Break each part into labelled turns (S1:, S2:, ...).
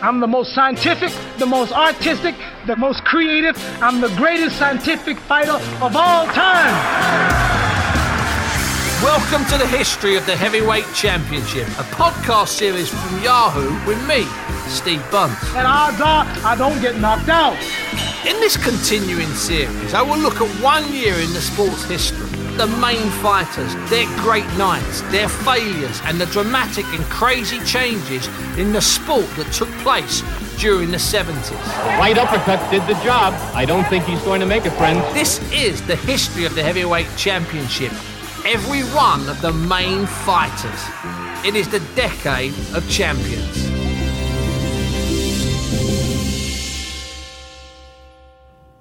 S1: I'm the most scientific, the most artistic, the most creative. I'm the greatest scientific fighter of all time.
S2: Welcome to the history of the Heavyweight Championship, a podcast series from Yahoo with me, Steve Bunce.
S1: And odds are I don't get knocked out.
S2: In this continuing series, I will look at one year in the sport's history, the main fighters, their great nights, their failures, and the dramatic and crazy changes in the sport that took place during the 70s.
S3: Right uppercut did the job. I don't think he's going to make it, friends.
S2: This is the history of the Heavyweight Championship. Every one of the main fighters. It is the decade of champions.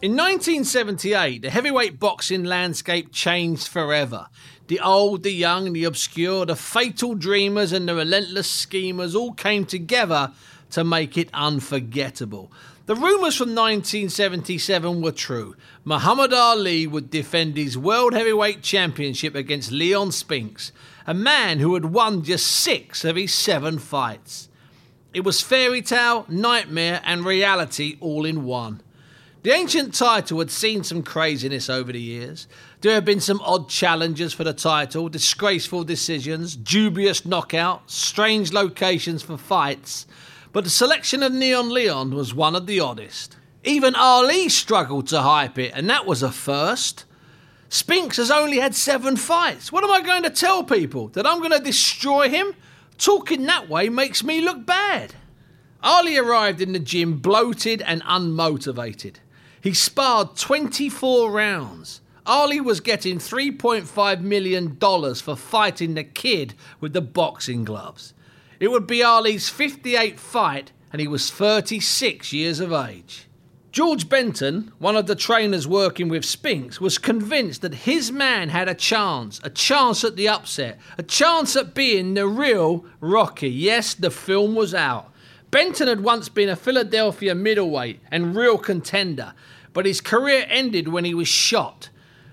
S2: In 1978, the heavyweight boxing landscape changed forever. The old, the young, the obscure, the fatal dreamers, and the relentless schemers all came together to make it unforgettable. The rumours from 1977 were true. Muhammad Ali would defend his World Heavyweight Championship against Leon Spinks, a man who had won just six of his seven fights. It was fairy tale, nightmare, and reality all in one. The ancient title had seen some craziness over the years. There had been some odd challenges for the title, disgraceful decisions, dubious knockouts, strange locations for fights, but the selection of Neon Leon was one of the oddest. Even Ali struggled to hype it, and that was a first. Spinks has only had seven fights. What am I going to tell people? That I'm going to destroy him? Talking that way makes me look bad. Ali arrived in the gym bloated and unmotivated. He sparred 24 rounds. Ali was getting $3.5 million for fighting the kid with the boxing gloves. It would be Ali's 58th fight, and he was 36 years of age. George Benton, one of the trainers working with Spinks, was convinced that his man had a chance, a chance at the upset, a chance at being the real Rocky. Yes, the film was out. Benton had once been a Philadelphia middleweight and real contender, but his career ended when he was shot.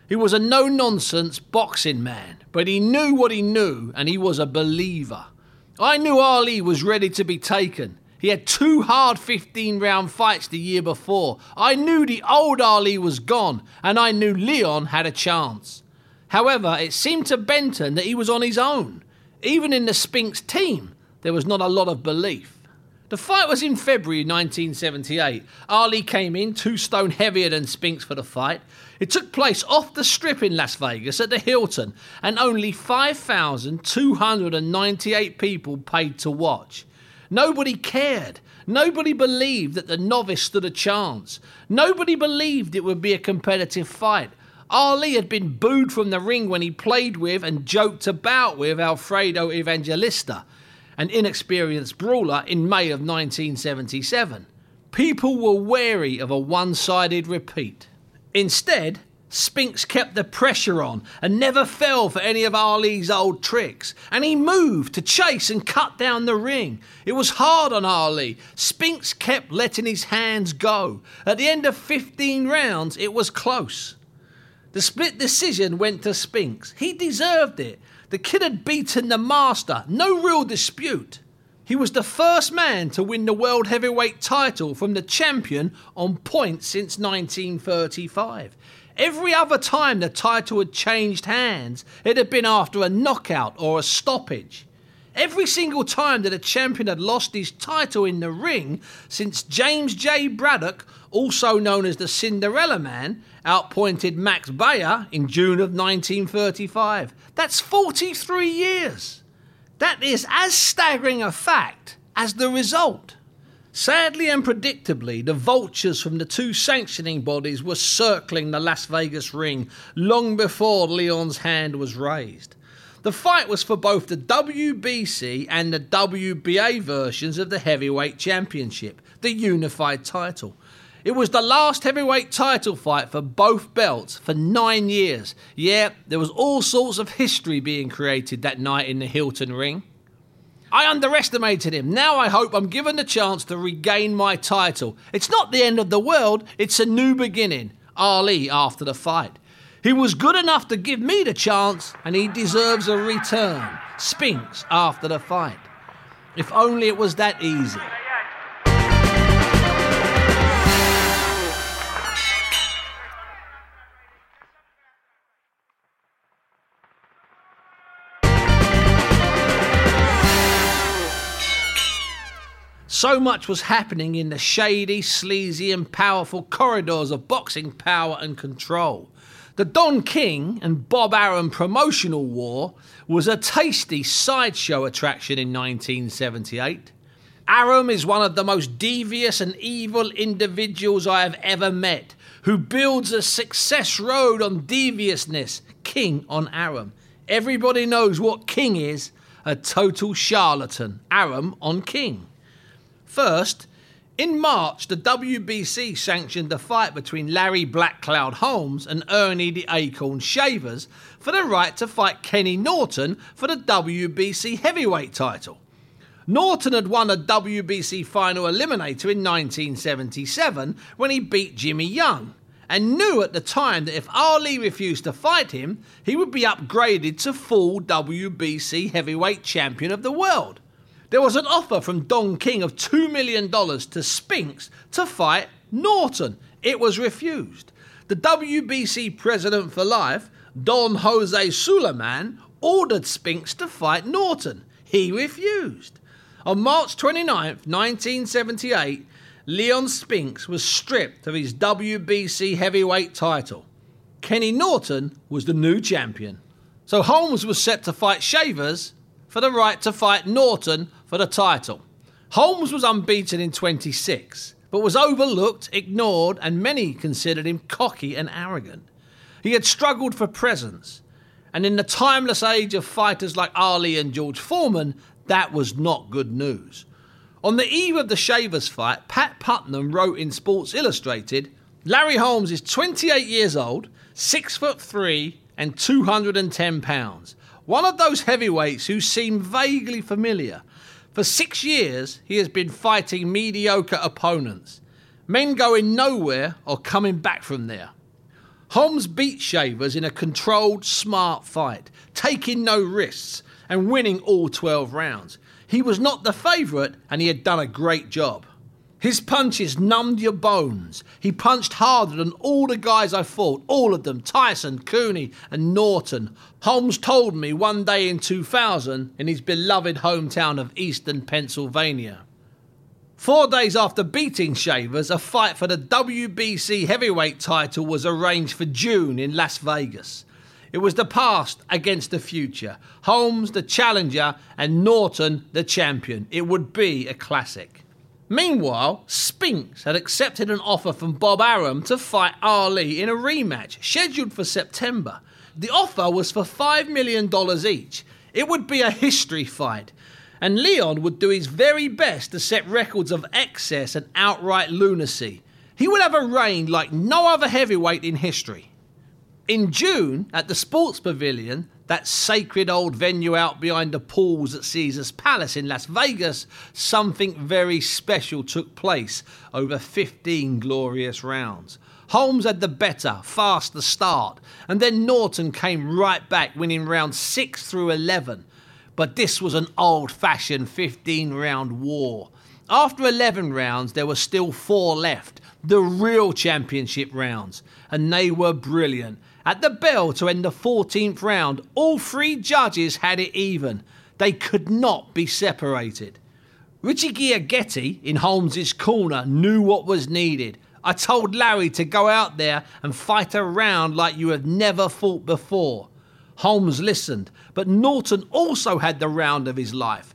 S2: He was a no nonsense boxing man, but he knew what he knew and he was a believer. I knew Ali was ready to be taken. He had two hard 15 round fights the year before. I knew the old Ali was gone, and I knew Leon had a chance. However, it seemed to Benton that he was on his own. Even in the Spinks team, there was not a lot of belief. The fight was in February 1978. Ali came in two stone heavier than Spinks for the fight. It took place off the strip in Las Vegas at the Hilton, and only 5,298 people paid to watch. Nobody cared. Nobody believed that the novice stood a chance. Nobody believed it would be a competitive fight. Ali had been booed from the ring when he played with and joked about with Alfredo Evangelista an inexperienced brawler in May of 1977. People were wary of a one sided repeat. Instead, Spinks kept the pressure on and never fell for any of Ali's old tricks. And he moved to chase and cut down the ring. It was hard on Ali. Spinks kept letting his hands go. At the end of 15 rounds, it was close. The split decision went to Spinks. He deserved it. The kid had beaten the master, no real dispute. He was the first man to win the World Heavyweight title from the champion on points since 1935. Every other time the title had changed hands, it had been after a knockout or a stoppage. Every single time that a champion had lost his title in the ring since James J. Braddock, also known as the Cinderella Man, outpointed Max Baer in June of 1935. That's 43 years. That is as staggering a fact as the result. Sadly and predictably, the vultures from the two sanctioning bodies were circling the Las Vegas ring long before Leon's hand was raised. The fight was for both the WBC and the WBA versions of the Heavyweight Championship, the unified title. It was the last heavyweight title fight for both belts for nine years. Yeah, there was all sorts of history being created that night in the Hilton ring. I underestimated him. Now I hope I'm given the chance to regain my title. It's not the end of the world, it's a new beginning. Ali after the fight. He was good enough to give me the chance, and he deserves a return. Spinks after the fight. If only it was that easy. So much was happening in the shady, sleazy, and powerful corridors of boxing power and control. The Don King and Bob Arum promotional war was a tasty sideshow attraction in 1978. Arum is one of the most devious and evil individuals I have ever met, who builds a success road on deviousness, King on Arum. Everybody knows what King is a total charlatan. Arum on King. First, in March, the WBC sanctioned a fight between Larry Black Cloud Holmes and Ernie the Acorn Shavers for the right to fight Kenny Norton for the WBC heavyweight title. Norton had won a WBC final eliminator in 1977 when he beat Jimmy Young, and knew at the time that if Ali refused to fight him, he would be upgraded to full WBC heavyweight champion of the world. There was an offer from Don King of $2 million to Spinks to fight Norton. It was refused. The WBC president for life, Don Jose Sulaiman, ordered Spinks to fight Norton. He refused. On March 29, 1978, Leon Spinks was stripped of his WBC heavyweight title. Kenny Norton was the new champion. So Holmes was set to fight Shavers for the right to fight Norton for the title. Holmes was unbeaten in 26, but was overlooked, ignored, and many considered him cocky and arrogant. He had struggled for presence, and in the timeless age of fighters like Ali and George Foreman, that was not good news. On the eve of the Shavers fight, Pat Putnam wrote in Sports Illustrated Larry Holmes is 28 years old, 6 foot 3, and 210 pounds. One of those heavyweights who seem vaguely familiar. For six years, he has been fighting mediocre opponents, men going nowhere or coming back from there. Holmes beat Shavers in a controlled, smart fight, taking no risks and winning all 12 rounds. He was not the favourite and he had done a great job. His punches numbed your bones. He punched harder than all the guys I fought, all of them Tyson, Cooney, and Norton. Holmes told me one day in 2000 in his beloved hometown of Easton Pennsylvania. Four days after beating Shavers, a fight for the WBC heavyweight title was arranged for June in Las Vegas. It was the past against the future. Holmes, the challenger, and Norton, the champion. It would be a classic. Meanwhile, Spinks had accepted an offer from Bob Arum to fight Ali in a rematch scheduled for September. The offer was for $5 million each. It would be a history fight, and Leon would do his very best to set records of excess and outright lunacy. He would have a reign like no other heavyweight in history. In June, at the Sports Pavilion, that sacred old venue out behind the pools at Caesar's Palace in Las Vegas, something very special took place over 15 glorious rounds. Holmes had the better, faster start, and then Norton came right back, winning rounds 6 through 11. But this was an old fashioned 15 round war. After 11 rounds, there were still four left, the real championship rounds, and they were brilliant. At the bell to end the 14th round, all three judges had it even. They could not be separated. Richie Giachetti in Holmes's corner knew what was needed. I told Larry to go out there and fight a round like you have never fought before. Holmes listened, but Norton also had the round of his life.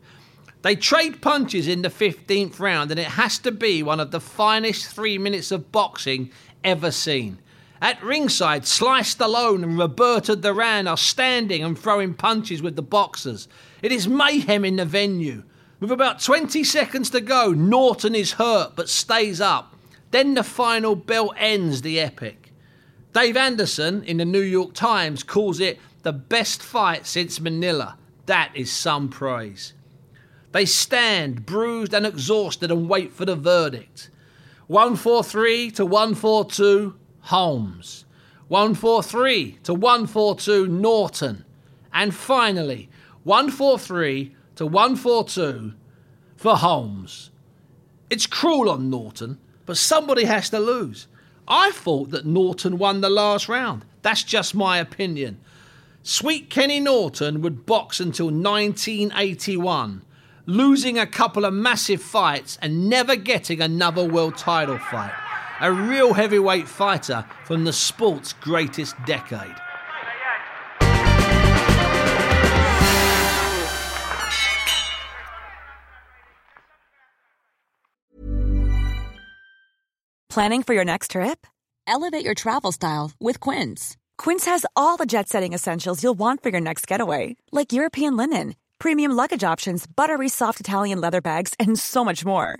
S2: They trade punches in the 15th round, and it has to be one of the finest three minutes of boxing ever seen. At ringside, Sly Stallone and Roberto Duran are standing and throwing punches with the boxers. It is mayhem in the venue. With about 20 seconds to go, Norton is hurt but stays up. Then the final bell ends the epic. Dave Anderson in the New York Times calls it the best fight since Manila. That is some praise. They stand, bruised and exhausted, and wait for the verdict. 143 to 142, Holmes. 143 to 142, Norton. And finally, 143 to 142 for Holmes. It's cruel on Norton, but somebody has to lose. I thought that Norton won the last round. That's just my opinion. Sweet Kenny Norton would box until 1981, losing a couple of massive fights and never getting another world title fight. A real heavyweight fighter from the sport's greatest decade.
S4: Planning for your next trip? Elevate your travel style with Quince. Quince has all the jet setting essentials you'll want for your next getaway, like European linen, premium luggage options, buttery soft Italian leather bags, and so much more.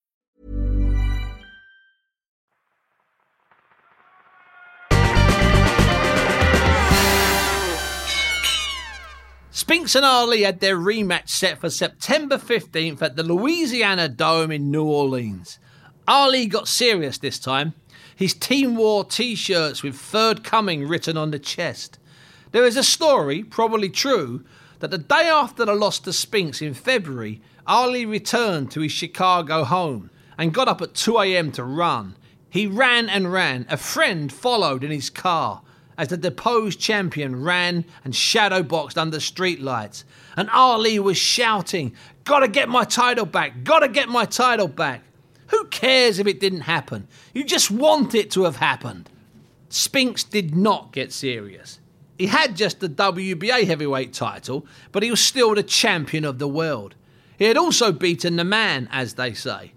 S2: Spinks and Ali had their rematch set for September 15th at the Louisiana Dome in New Orleans. Ali got serious this time. His team wore t shirts with Third Coming written on the chest. There is a story, probably true, that the day after the loss to Spinks in February, Ali returned to his Chicago home and got up at 2 a.m. to run. He ran and ran. A friend followed in his car as the deposed champion ran and shadow boxed under streetlights. And Ali was shouting, Gotta get my title back, gotta get my title back. Who cares if it didn't happen? You just want it to have happened. Spinks did not get serious. He had just the WBA heavyweight title, but he was still the champion of the world. He had also beaten the man, as they say.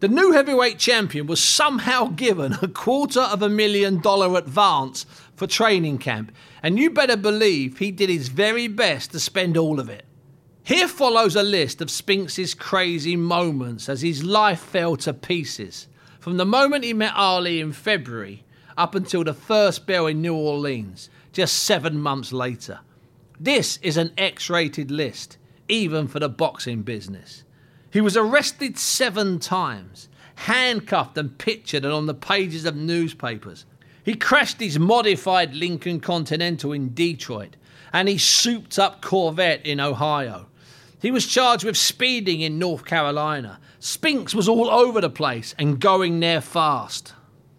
S2: The new heavyweight champion was somehow given a quarter of a million dollar advance for training camp, and you better believe he did his very best to spend all of it. Here follows a list of Spinks's crazy moments as his life fell to pieces, from the moment he met Ali in February up until the first bell in New Orleans, just seven months later. This is an X rated list, even for the boxing business. He was arrested seven times, handcuffed and pictured and on the pages of newspapers. He crashed his modified Lincoln Continental in Detroit and his souped up Corvette in Ohio. He was charged with speeding in North Carolina. Spinks was all over the place and going there fast.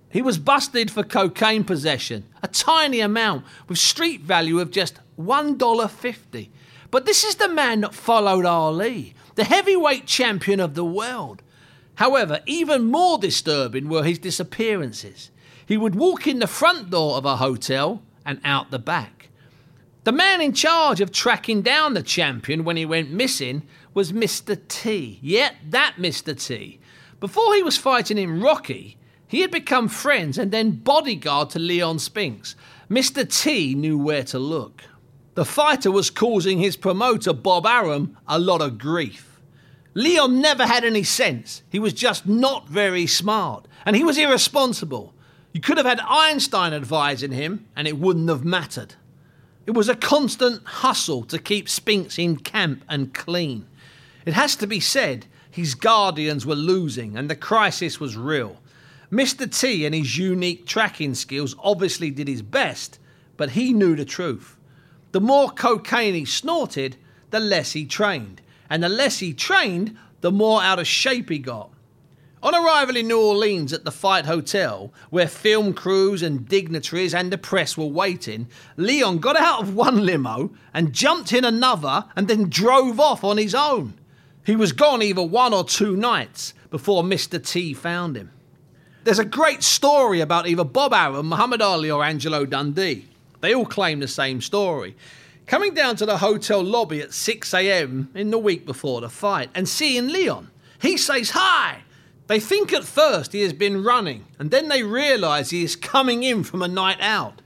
S2: He was busted for cocaine possession, a tiny amount with street value of just $1.50. But this is the man that followed Ali, the heavyweight champion of the world. However, even more disturbing were his disappearances. He would walk in the front door of a hotel and out the back. The man in charge of tracking down the champion when he went missing was Mr. T. Yet that Mr. T. Before he was fighting in Rocky, he had become friends and then bodyguard to Leon Spinks. Mr. T knew where to look. The fighter was causing his promoter, Bob Arum, a lot of grief. Leon never had any sense. He was just not very smart. And he was irresponsible. You could have had Einstein advising him, and it wouldn't have mattered. It was a constant hustle to keep Spinks in camp and clean. It has to be said, His Guardians were losing, and the crisis was real. Mr. T and his unique tracking skills obviously did his best, but he knew the truth. The more cocaine he snorted, the less he trained, and the less he trained, the more out of shape he got. On arrival in New Orleans at the Fight Hotel, where film crews and dignitaries and the press were waiting, Leon got out of one limo and jumped in another and then drove off on his own. He was gone either one or two nights before Mr. T found him. There's a great story about either Bob Arum, Muhammad Ali, or Angelo Dundee. They all claim the same story. Coming down to the hotel lobby at 6am in the week before the fight and seeing Leon. He says hi. They think at first he has been running, and then they realise he is coming in from a night out.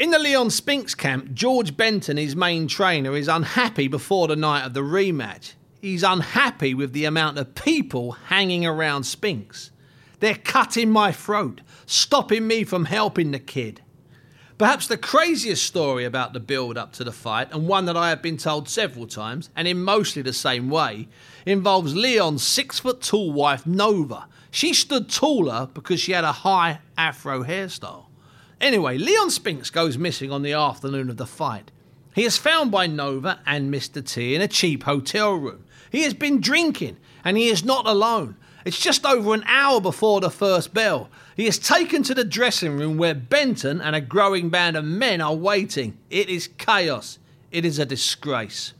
S2: In the Leon Spinks camp, George Benton, his main trainer, is unhappy before the night of the rematch. He's unhappy with the amount of people hanging around Spinks. They're cutting my throat, stopping me from helping the kid. Perhaps the craziest story about the build up to the fight, and one that I have been told several times, and in mostly the same way, involves Leon's six foot tall wife, Nova. She stood taller because she had a high afro hairstyle. Anyway, Leon Spinks goes missing on the afternoon of the fight. He is found by Nova and Mr. T in a cheap hotel room. He has been drinking, and he is not alone. It's just over an hour before the first bell. He is taken to the dressing room where Benton and a growing band of men are waiting. It is chaos. It is a disgrace.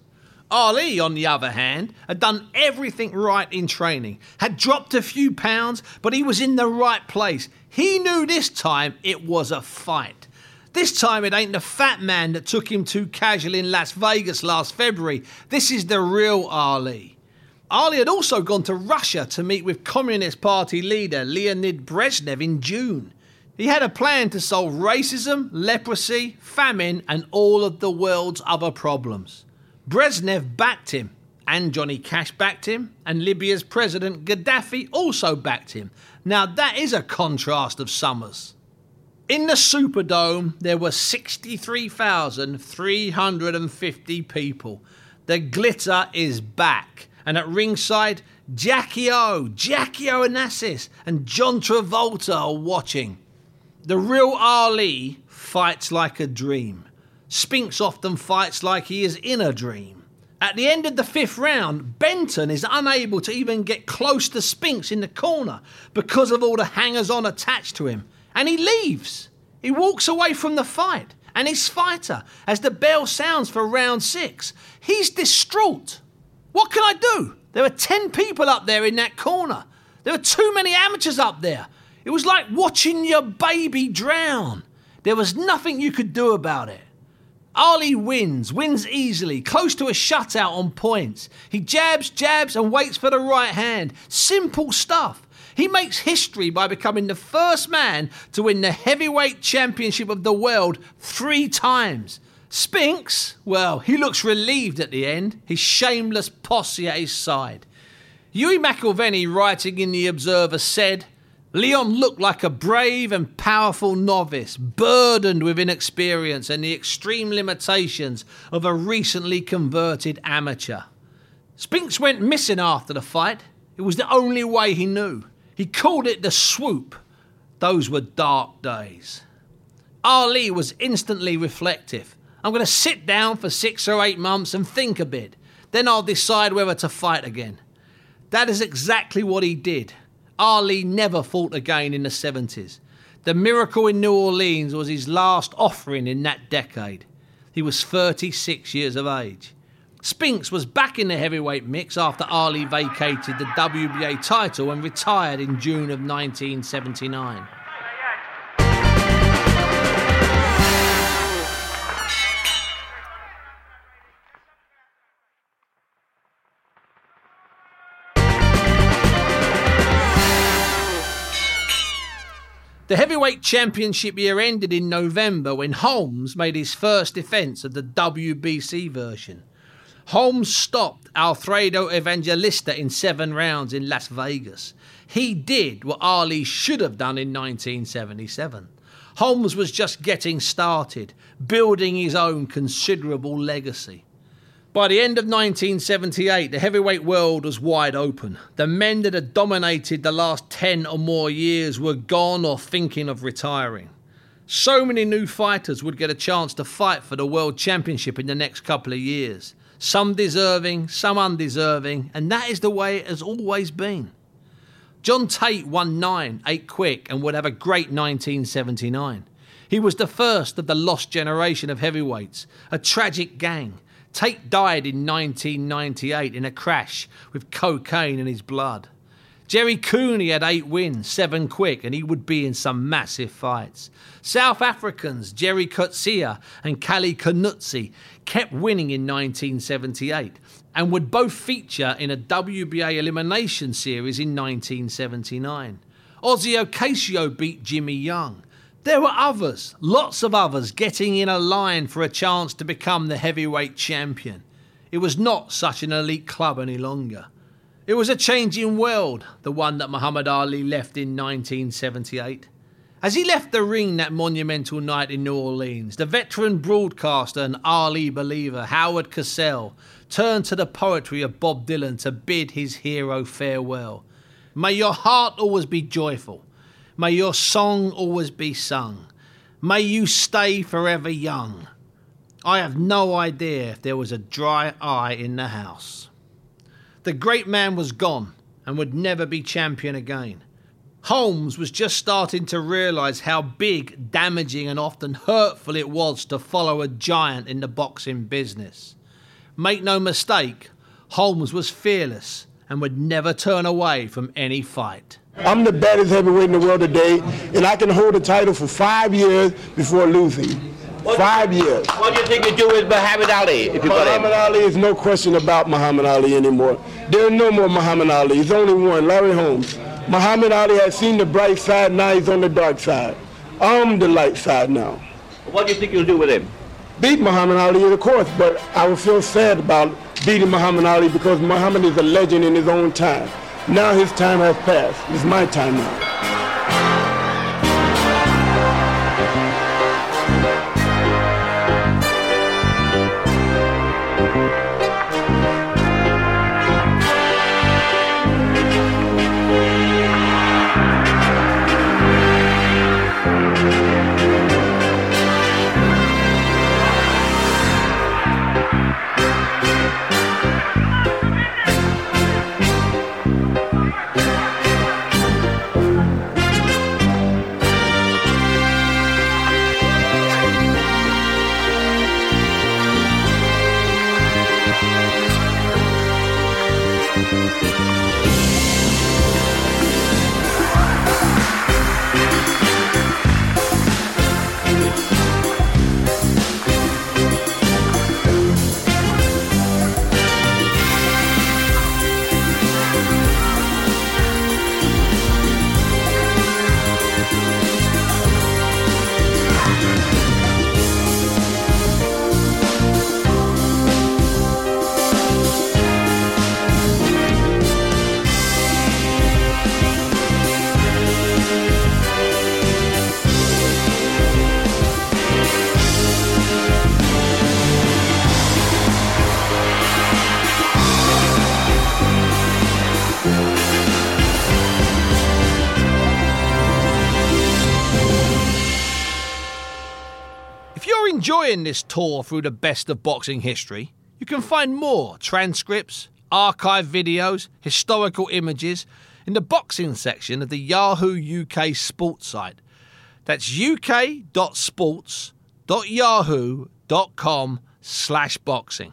S2: Ali, on the other hand, had done everything right in training, had dropped a few pounds, but he was in the right place. He knew this time it was a fight. This time it ain't the fat man that took him too casual in Las Vegas last February. This is the real Ali. Ali had also gone to Russia to meet with Communist Party leader Leonid Brezhnev in June. He had a plan to solve racism, leprosy, famine, and all of the world's other problems. Brezhnev backed him, and Johnny Cash backed him, and Libya's President Gaddafi also backed him. Now that is a contrast of summers. In the Superdome, there were 63,350 people. The glitter is back and at ringside, Jackie O, Jackie O Onassis, and John Travolta are watching. The real Ali fights like a dream. Spinks often fights like he is in a dream. At the end of the fifth round, Benton is unable to even get close to Spinks in the corner because of all the hangers on attached to him, and he leaves. He walks away from the fight and his fighter as the bell sounds for round six. He's distraught. What can I do? There were 10 people up there in that corner. There were too many amateurs up there. It was like watching your baby drown. There was nothing you could do about it. Ali wins, wins easily, close to a shutout on points. He jabs, jabs, and waits for the right hand. Simple stuff. He makes history by becoming the first man to win the heavyweight championship of the world three times. Spinks, well, he looks relieved at the end, his shameless posse at his side. Hughie McIlvanney, writing in The Observer, said, Leon looked like a brave and powerful novice, burdened with inexperience and the extreme limitations of a recently converted amateur. Spinks went missing after the fight. It was the only way he knew. He called it the swoop. Those were dark days. Ali was instantly reflective. I'm going to sit down for six or eight months and think a bit. Then I'll decide whether to fight again. That is exactly what he did. Ali never fought again in the 70s. The miracle in New Orleans was his last offering in that decade. He was 36 years of age. Spinks was back in the heavyweight mix after Ali vacated the WBA title and retired in June of 1979. The heavyweight championship year ended in November when Holmes made his first defence of the WBC version. Holmes stopped Alfredo Evangelista in seven rounds in Las Vegas. He did what Ali should have done in 1977. Holmes was just getting started, building his own considerable legacy. By the end of 1978, the heavyweight world was wide open. The men that had dominated the last 10 or more years were gone or thinking of retiring. So many new fighters would get a chance to fight for the world championship in the next couple of years. Some deserving, some undeserving, and that is the way it has always been. John Tate won nine, eight quick, and would have a great 1979. He was the first of the lost generation of heavyweights, a tragic gang Tate died in 1998 in a crash with cocaine in his blood. Jerry Cooney had eight wins, seven quick, and he would be in some massive fights. South Africans Jerry Coetzee and Kallie Knoetze kept winning in 1978 and would both feature in a WBA elimination series in 1979. Ossie Ocasio beat Jimmy Young. There were others, lots of others, getting in a line for a chance to become the heavyweight champion. It was not such an elite club any longer. It was a changing world, the one that Muhammad Ali left in 1978. As he left the ring that monumental night in New Orleans, the veteran broadcaster and Ali believer Howard Cosell turned to the poetry of Bob Dylan to bid his hero farewell. May your heart always be joyful. May your song always be sung. May you stay forever young. I have no idea if there was a dry eye in the house. The great man was gone and would never be champion again. Holmes was just starting to realise how big, damaging, and often hurtful it was to follow a giant in the boxing business. Make no mistake, Holmes was fearless and would never turn away from any fight.
S5: I'm the baddest heavyweight in the world today, and I can hold the title for five years before losing. What five years.
S6: What do you think you do with Muhammad Ali if you
S5: Muhammad Ali is no question about Muhammad Ali anymore. There's no more Muhammad Ali. There's only one, Larry Holmes. Muhammad Ali has seen the bright side, now he's on the dark side. I'm the light side now.
S6: What do you think you'll do with him?
S5: Beat Muhammad Ali, of course, but I would feel sad about beating Muhammad Ali because Muhammad is a legend in his own time. Now his time has passed. It's my time now.
S2: This tour through the best of boxing history, you can find more transcripts, archive videos, historical images in the boxing section of the Yahoo UK sports site. That's uk.sports.yahoo.com slash boxing.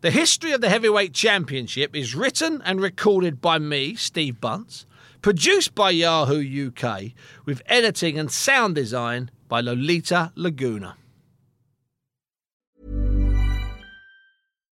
S2: The history of the Heavyweight Championship is written and recorded by me, Steve Bunce, produced by Yahoo UK, with editing and sound design by Lolita Laguna.